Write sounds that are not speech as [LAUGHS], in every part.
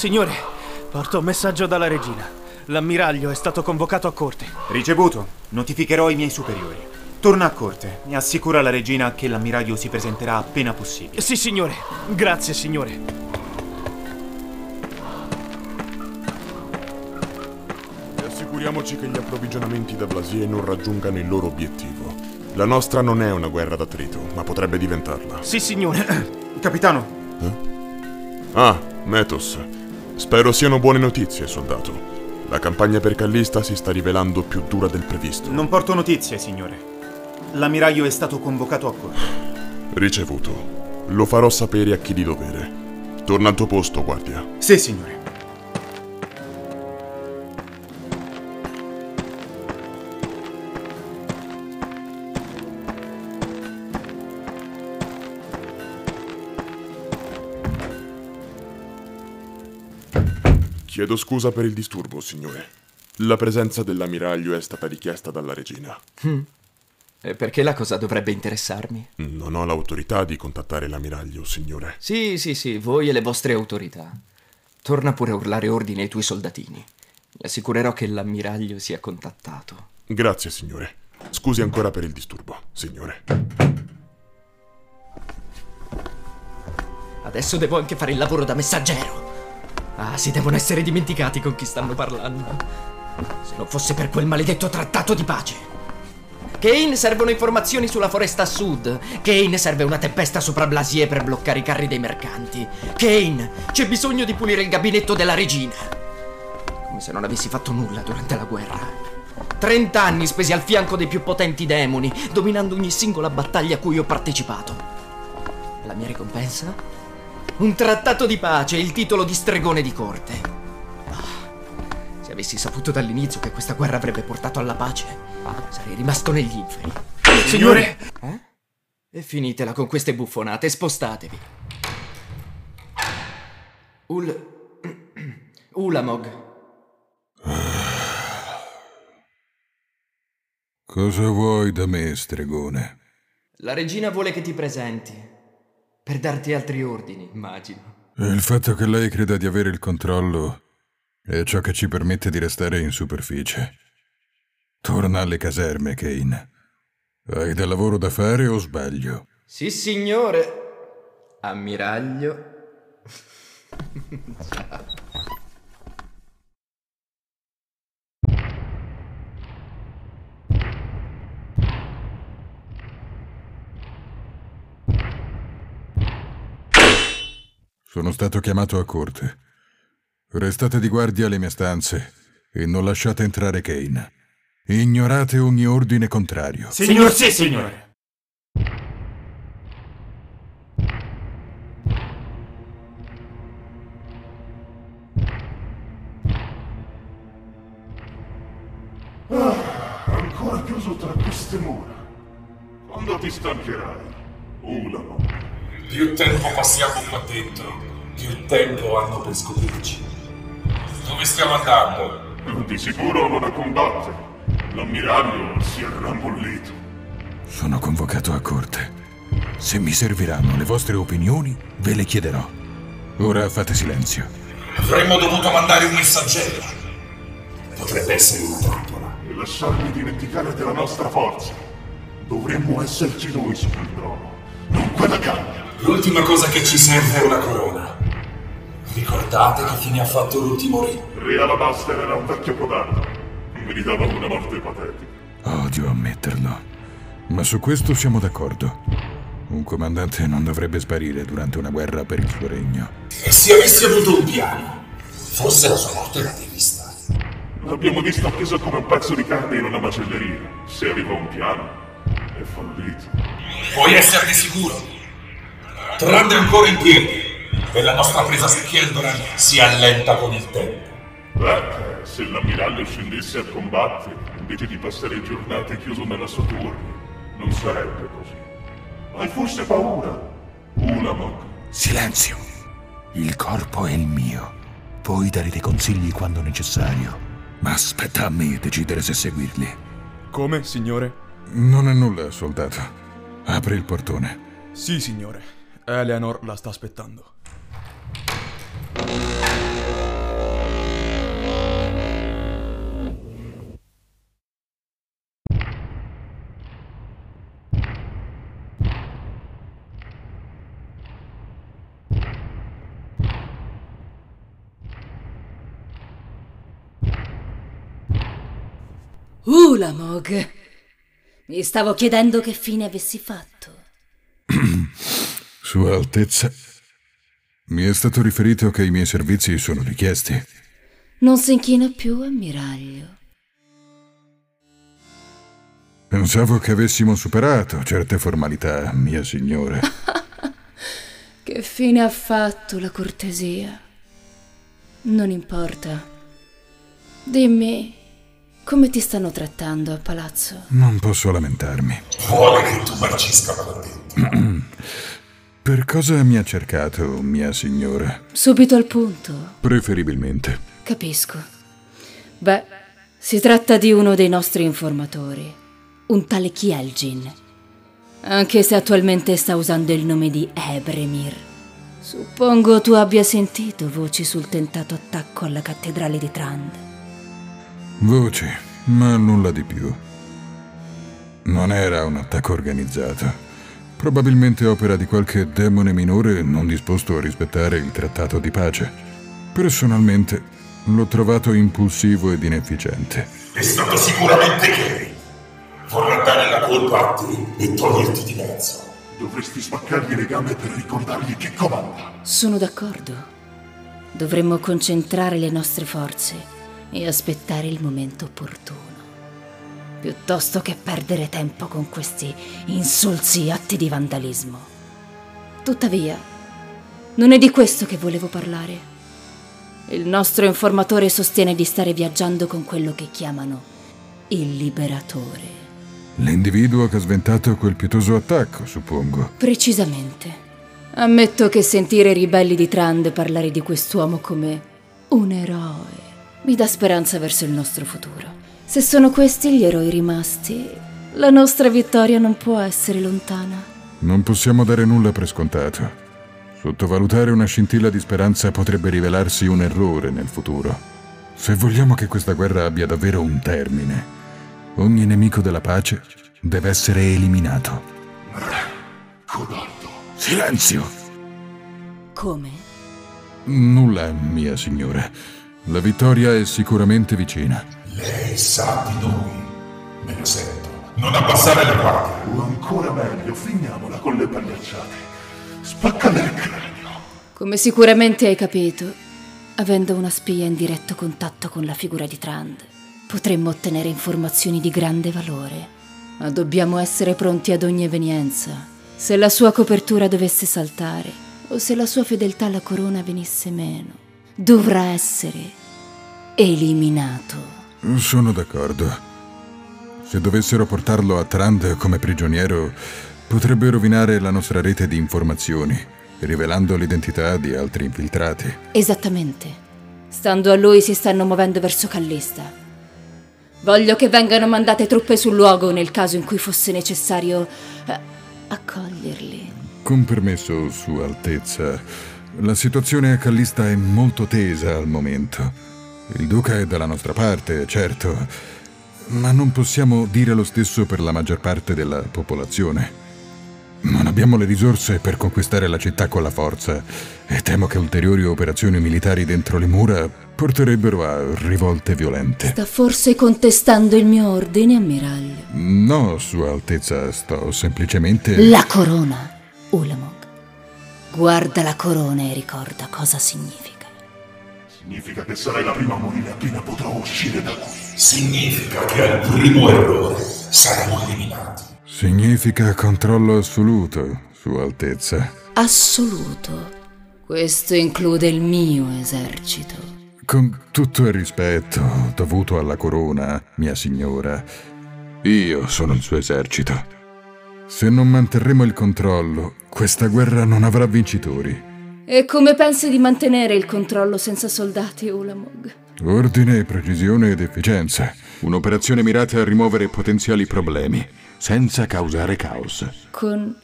Signore, porto un messaggio dalla regina. L'ammiraglio è stato convocato a corte. Ricevuto. Notificherò i miei superiori. Torna a corte e assicura alla regina che l'ammiraglio si presenterà appena possibile. Sì, signore. Grazie, signore. E assicuriamoci che gli approvvigionamenti da Blasier non raggiungano il loro obiettivo. La nostra non è una guerra d'attrito, ma potrebbe diventarla. Sì, signore. Capitano, Ah, Metos. Spero siano buone notizie, soldato. La campagna per Callista si sta rivelando più dura del previsto. non porto notizie, signore. L'ammiraglio è stato convocato a corte. Ricevuto. Lo farò sapere a chi di dovere. Torna al tuo posto, guardia. Sì, signore. Chiedo scusa per il disturbo, signore. La presenza dell'ammiraglio è stata richiesta dalla regina. E perché la cosa dovrebbe interessarmi? Non ho l'autorità di contattare l'ammiraglio, signore. Sì, sì, sì, voi e le vostre autorità. Torna pure a urlare ordine ai tuoi soldatini. Mi assicurerò che l'ammiraglio sia contattato. Grazie, signore. Scusi ancora per il disturbo, signore. Adesso devo anche fare il lavoro da messaggero. Ah, si devono essere dimenticati con chi stanno parlando. Se non fosse per quel maledetto trattato di pace. Kane servono informazioni sulla foresta a sud. Kane serve una tempesta sopra Blasier per bloccare i carri dei mercanti. Kane, c'è bisogno di pulire il gabinetto della regina. Come se non avessi fatto nulla durante la guerra. Trent'anni spesi al fianco dei più potenti demoni, dominando ogni singola battaglia a cui ho partecipato. La mia ricompensa? Un trattato di pace e il titolo di stregone di corte. Ah, se avessi saputo dall'inizio che questa guerra avrebbe portato alla pace, sarei rimasto negli inferi. Signore! Eh? E finitela con queste buffonate, spostatevi. Ul... [CLEARS THROAT] Ulamog. Cosa vuoi da me, stregone? La regina vuole che ti presenti. Per darti altri ordini, immagino. Il fatto che lei creda di avere il controllo è ciò che ci permette di restare in superficie. Torna alle caserme, Kane. Hai del lavoro da fare o sbaglio? Sì, signore. Ammiraglio. [LAUGHS] Sono stato chiamato a corte. Restate di guardia alle mie stanze e non lasciate entrare Kane. Ignorate ogni ordine contrario. Signor, sì, signore. Qua dentro, più tempo hanno per scoprirci. Dove stiamo andando? Di sicuro non a combattere. L'ammiraglio si è rammollito. Sono convocato a corte. Se mi serviranno le vostre opinioni, ve le chiederò. Ora fate silenzio. Avremmo dovuto mandare un messaggero. Potrebbe essere una trappola. E lasciarmi dimenticare della nostra forza. Dovremmo esserci noi sul trono, non quella gagna. L'ultima cosa che ci serve è una corona. Ricordate che fine ha fatto l'ultimo re? Re Alabaster era un vecchio codardo. Meritava una morte patetica. Odio ammetterlo. Ma su questo siamo d'accordo. Un comandante non dovrebbe sparire durante una guerra per il suo regno. E se avessi avuto un piano, forse la sua morte l'avete vista. L'abbiamo visto appeso come un pezzo di carne in una macelleria. Se aveva un piano, è fallito. Puoi esserne sicuro. Tranne ancora in piedi. E la nostra presa su Kieldran si allenta con il tempo. Beh, se l'ammiraglio scendesse a combattere, invece di passare giornate chiuso nella sua torre, non sarebbe così. Hai forse paura? Ulamog. Silenzio! Il corpo è il mio. Poi darete consigli quando necessario. Ma aspetta a me decidere se seguirli. Come, signore? Non è nulla, soldato. Apri il portone. Sì, signore. Eleanor la sta aspettando. Uh, Ulamog! Mi stavo chiedendo che fine avessi fatto. Sua Altezza, mi è stato riferito che i miei servizi sono richiesti. Non si inchina più, ammiraglio. Pensavo che avessimo superato certe formalità, mia signora. [LAUGHS] che fine ha fatto la cortesia? Non importa. Dimmi, come ti stanno trattando a palazzo? Non posso lamentarmi. Vuole che tu marcisca qua dentro. [CLEARS THROAT] Per cosa mi ha cercato, mia signora? Subito al punto. Preferibilmente. Capisco. Beh, si tratta di uno dei nostri informatori un tale Kielgin, anche se attualmente sta usando il nome di Ebremir. Suppongo tu abbia sentito voci sul tentato attacco alla cattedrale di Trand. Voci, ma nulla di più. Non era un attacco organizzato. Probabilmente opera di qualche demone minore non disposto a rispettare il trattato di pace. Personalmente l'ho trovato impulsivo ed inefficiente. È stato sicuramente Kay vorrà dare la colpa a te e toglierti di mezzo. Dovresti spaccargli le gambe per ricordargli che comanda. Sono d'accordo. Dovremmo concentrare le nostre forze e aspettare il momento opportuno. Piuttosto che perdere tempo con questi insulsi atti di vandalismo. Tuttavia, non è di questo che volevo parlare. Il nostro informatore sostiene di stare viaggiando con quello che chiamano il liberatore. L'individuo che ha sventato quel pietoso attacco, suppongo. Precisamente. Ammetto che sentire i ribelli di Trand parlare di quest'uomo come un eroe mi dà speranza verso il nostro futuro. Se sono questi gli eroi rimasti, la nostra vittoria non può essere lontana. Non possiamo dare nulla per scontato. Sottovalutare una scintilla di speranza potrebbe rivelarsi un errore nel futuro. Se vogliamo che questa guerra abbia davvero un termine, Ogni nemico della pace deve essere eliminato. Codardo. Silenzio! Come? Nulla, mia signora. La vittoria è sicuramente vicina. Lei sa di noi. Me lo sento. Non abbassare la guardia. O ancora meglio, finiamola con le pagliacciate. Spaccale il cranio. Come sicuramente hai capito, avendo una spia in diretto contatto con la figura di Trand, potremmo ottenere informazioni di grande valore. Ma dobbiamo essere pronti ad ogni evenienza. Se la sua copertura dovesse saltare, o se la sua fedeltà alla corona venisse meno, dovrà essere eliminato. Sono d'accordo. Se dovessero portarlo a Trand come prigioniero, potrebbe rovinare la nostra rete di informazioni, rivelando l'identità di altri infiltrati. Esattamente. Stando a lui si stanno muovendo verso Callista. Voglio che vengano mandate truppe sul luogo nel caso in cui fosse necessario eh, accoglierli. Con permesso, Sua Altezza, la situazione a Callista è molto tesa al momento. Il duca è dalla nostra parte, certo, ma non possiamo dire lo stesso per la maggior parte della popolazione. Non abbiamo le risorse per conquistare la città con la forza e temo che ulteriori operazioni militari dentro le mura porterebbero a rivolte violente. Sta forse contestando il mio ordine, ammiraglio? No, Sua Altezza, sto semplicemente... La corona, Ulamog. Guarda la corona e ricorda cosa significa. Significa che sarai la prima a morire appena potrò uscire da qui. Significa che al primo errore saremo eliminati. Significa controllo assoluto, Sua Altezza. Assoluto. Questo include il mio esercito. Con tutto il rispetto dovuto alla corona, mia signora, io sono il suo esercito. Se non manterremo il controllo, questa guerra non avrà vincitori. E come pensi di mantenere il controllo senza soldati, Ulamog? Ordine, precisione ed efficienza. Un'operazione mirata a rimuovere potenziali problemi senza causare caos. Con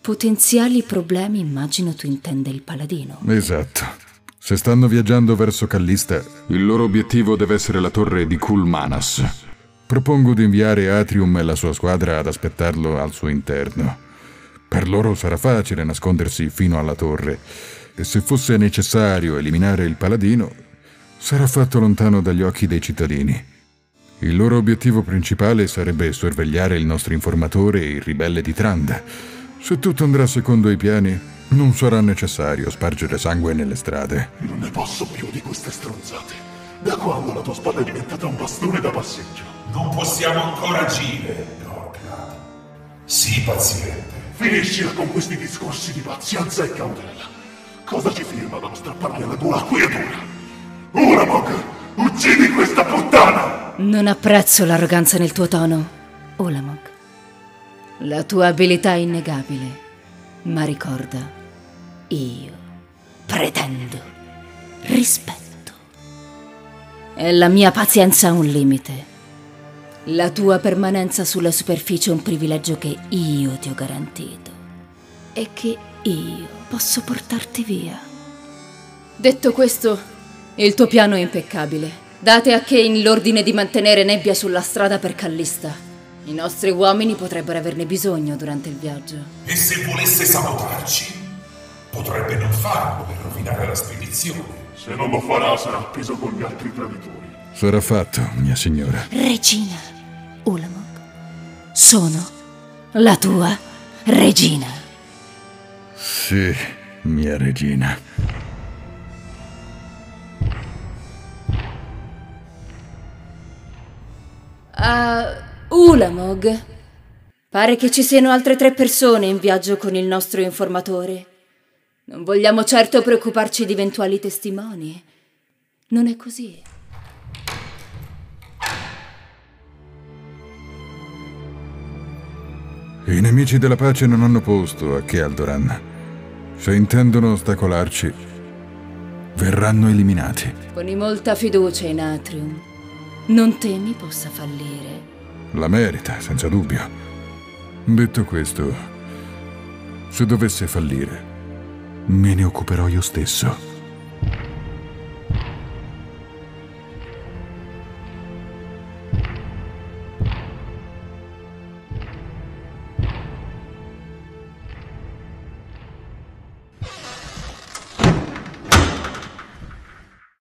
potenziali problemi immagino tu intenda il paladino. Esatto. Se stanno viaggiando verso Callista, il loro obiettivo deve essere la torre di Kulmanas. Propongo di inviare Atrium e la sua squadra ad aspettarlo al suo interno. Per loro sarà facile nascondersi fino alla torre e se fosse necessario eliminare il paladino, sarà fatto lontano dagli occhi dei cittadini. Il loro obiettivo principale sarebbe sorvegliare il nostro informatore e il ribelle di Trand. Se tutto andrà secondo i piani, non sarà necessario spargere sangue nelle strade. Non ne posso più di queste stronzate. Da quando la tua spada è diventata un bastone da passeggio? Non possiamo ancora agire, Dorca. Sii paziente. Finiscila con questi discorsi di pazienza e cautela. Cosa ci firma dallo strapparmi alla tua acquiatura? Uramog, uccidi questa puttana! Non apprezzo l'arroganza nel tuo tono, Ulamog. La tua abilità è innegabile, ma ricorda, io pretendo rispetto. E la mia pazienza ha un limite. La tua permanenza sulla superficie è un privilegio che io ti ho garantito e che io posso portarti via. Detto questo, il tuo piano è impeccabile. Date a Kane l'ordine di mantenere nebbia sulla strada per Callista. I nostri uomini potrebbero averne bisogno durante il viaggio. E se volesse sabotarci, potrebbe non farlo per rovinare la spedizione. Se non lo farà, sarà appeso con gli altri traditori. Sarà fatto, mia signora. Regina Ulamog, sono la tua regina. Sì, mia regina. Uh, Ulamog, pare che ci siano altre tre persone in viaggio con il nostro informatore. Non vogliamo certo preoccuparci di eventuali testimoni. Non è così. I nemici della pace non hanno posto a che Aldoran. Se intendono ostacolarci, verranno eliminati. Poni molta fiducia in Atrium. Non temi possa fallire. La merita, senza dubbio. Detto questo, se dovesse fallire, me ne occuperò io stesso.